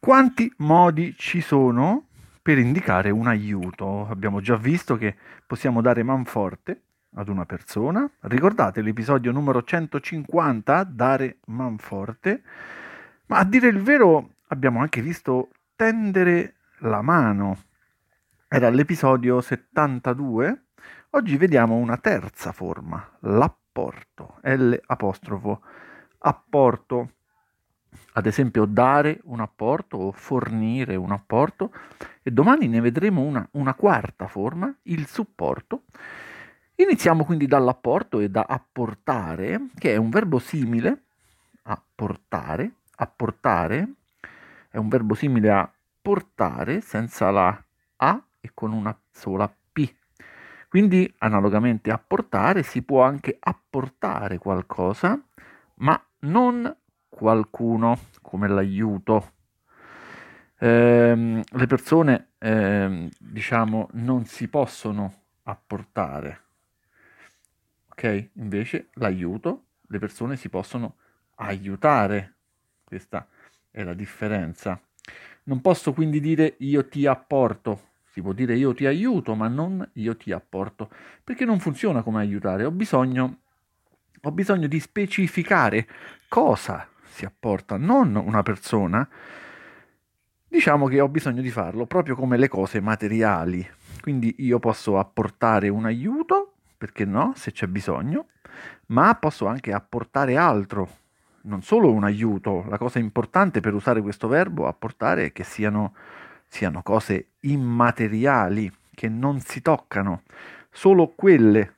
Quanti modi ci sono per indicare un aiuto? Abbiamo già visto che possiamo dare manforte ad una persona. Ricordate l'episodio numero 150, dare manforte? Ma a dire il vero abbiamo anche visto tendere la mano. Era l'episodio 72. Oggi vediamo una terza forma, l'apporto, L apostrofo, apporto ad esempio dare un apporto o fornire un apporto e domani ne vedremo una, una quarta forma, il supporto. Iniziamo quindi dall'apporto e da apportare, che è un verbo simile a portare, apportare è un verbo simile a portare senza la A e con una sola P. Quindi analogamente a portare si può anche apportare qualcosa, ma non qualcuno come l'aiuto. Eh, le persone, eh, diciamo, non si possono apportare. Ok? Invece l'aiuto, le persone si possono aiutare. Questa è la differenza. Non posso quindi dire io ti apporto, si può dire io ti aiuto, ma non io ti apporto, perché non funziona come aiutare. Ho bisogno, ho bisogno di specificare cosa si apporta, non una persona, diciamo che ho bisogno di farlo proprio come le cose materiali. Quindi io posso apportare un aiuto, perché no, se c'è bisogno, ma posso anche apportare altro, non solo un aiuto. La cosa importante per usare questo verbo, apportare, è che siano, siano cose immateriali, che non si toccano. Solo quelle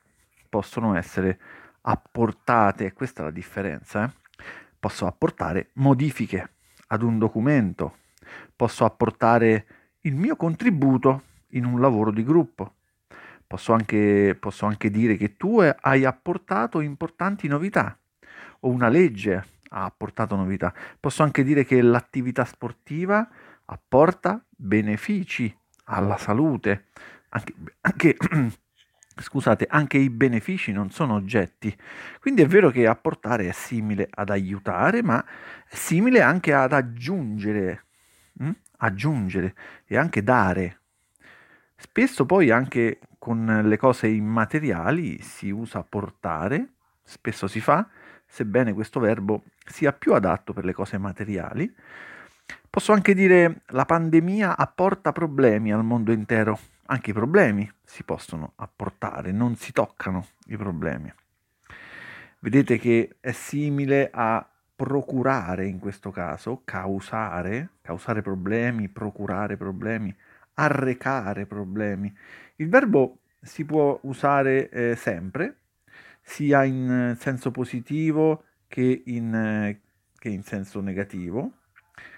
possono essere apportate, questa è la differenza. Eh? Posso apportare modifiche ad un documento, posso apportare il mio contributo in un lavoro di gruppo. Posso anche, posso anche dire che tu hai apportato importanti novità o una legge ha apportato novità. Posso anche dire che l'attività sportiva apporta benefici alla salute, anche, anche scusate, anche i benefici non sono oggetti. Quindi è vero che apportare è simile ad aiutare, ma è simile anche ad aggiungere, hm? aggiungere e anche dare. Spesso poi anche con le cose immateriali si usa portare, spesso si fa, sebbene questo verbo sia più adatto per le cose materiali. Posso anche dire la pandemia apporta problemi al mondo intero anche i problemi si possono apportare, non si toccano i problemi. Vedete che è simile a procurare in questo caso, causare, causare problemi, procurare problemi, arrecare problemi. Il verbo si può usare eh, sempre, sia in senso positivo che in, che in senso negativo.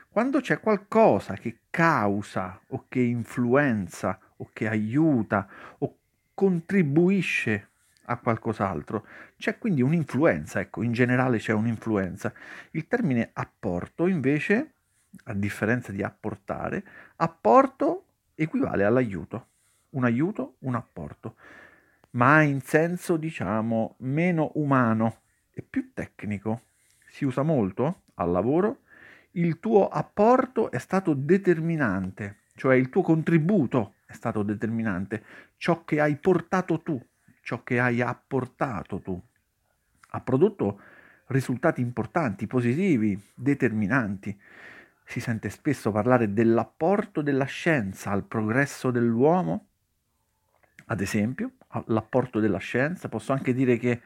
Quando c'è qualcosa che causa o che influenza o che aiuta o contribuisce a qualcos'altro. C'è quindi un'influenza, ecco, in generale c'è un'influenza. Il termine apporto invece, a differenza di apportare, apporto equivale all'aiuto. Un aiuto, un apporto, ma in senso diciamo meno umano e più tecnico. Si usa molto al lavoro. Il tuo apporto è stato determinante, cioè il tuo contributo è stato determinante, ciò che hai portato tu, ciò che hai apportato tu. Ha prodotto risultati importanti, positivi, determinanti. Si sente spesso parlare dell'apporto della scienza al progresso dell'uomo, ad esempio, l'apporto della scienza. Posso anche dire che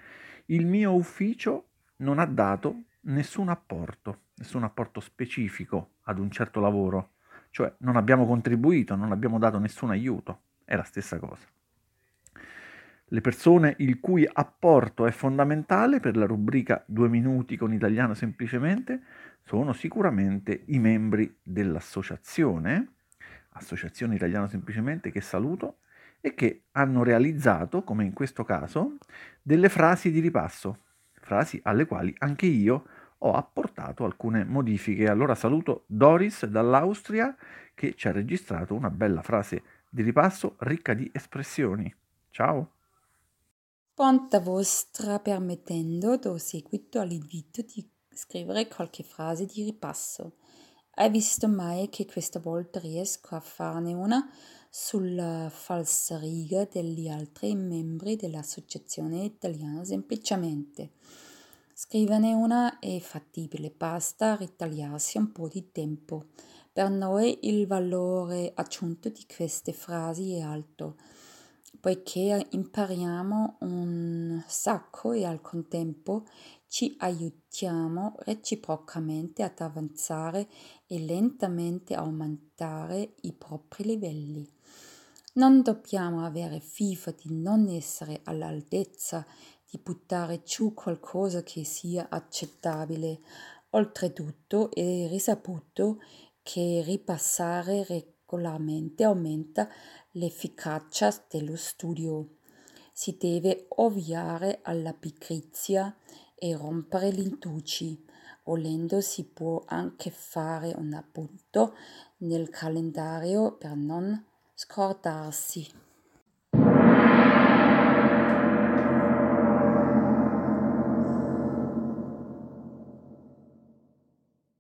il mio ufficio non ha dato nessun apporto, nessun apporto specifico ad un certo lavoro cioè non abbiamo contribuito, non abbiamo dato nessun aiuto, è la stessa cosa. Le persone il cui apporto è fondamentale per la rubrica Due minuti con italiano semplicemente sono sicuramente i membri dell'associazione, Associazione Italiano Semplicemente, che saluto, e che hanno realizzato, come in questo caso, delle frasi di ripasso, frasi alle quali anche io ho apportato alcune modifiche. Allora saluto Doris dall'Austria che ci ha registrato una bella frase di ripasso ricca di espressioni. Ciao! Ponta vostra permettendo do seguito all'invito di scrivere qualche frase di ripasso. Hai visto mai che questa volta riesco a farne una sulla falsariga degli altri membri dell'Associazione Italiana semplicemente? Scriverne una è fattibile, basta ritagliarsi un po' di tempo. Per noi il valore aggiunto di queste frasi è alto, poiché impariamo un sacco e al contempo ci aiutiamo reciprocamente ad avanzare e lentamente aumentare i propri livelli. Non dobbiamo avere fifa di non essere all'altezza di buttare giù qualcosa che sia accettabile. Oltretutto è risaputo che ripassare regolarmente aumenta l'efficacia dello studio. Si deve ovviare alla pigrizia e rompere gli intuci. Volendo si può anche fare un appunto nel calendario per non scordarsi.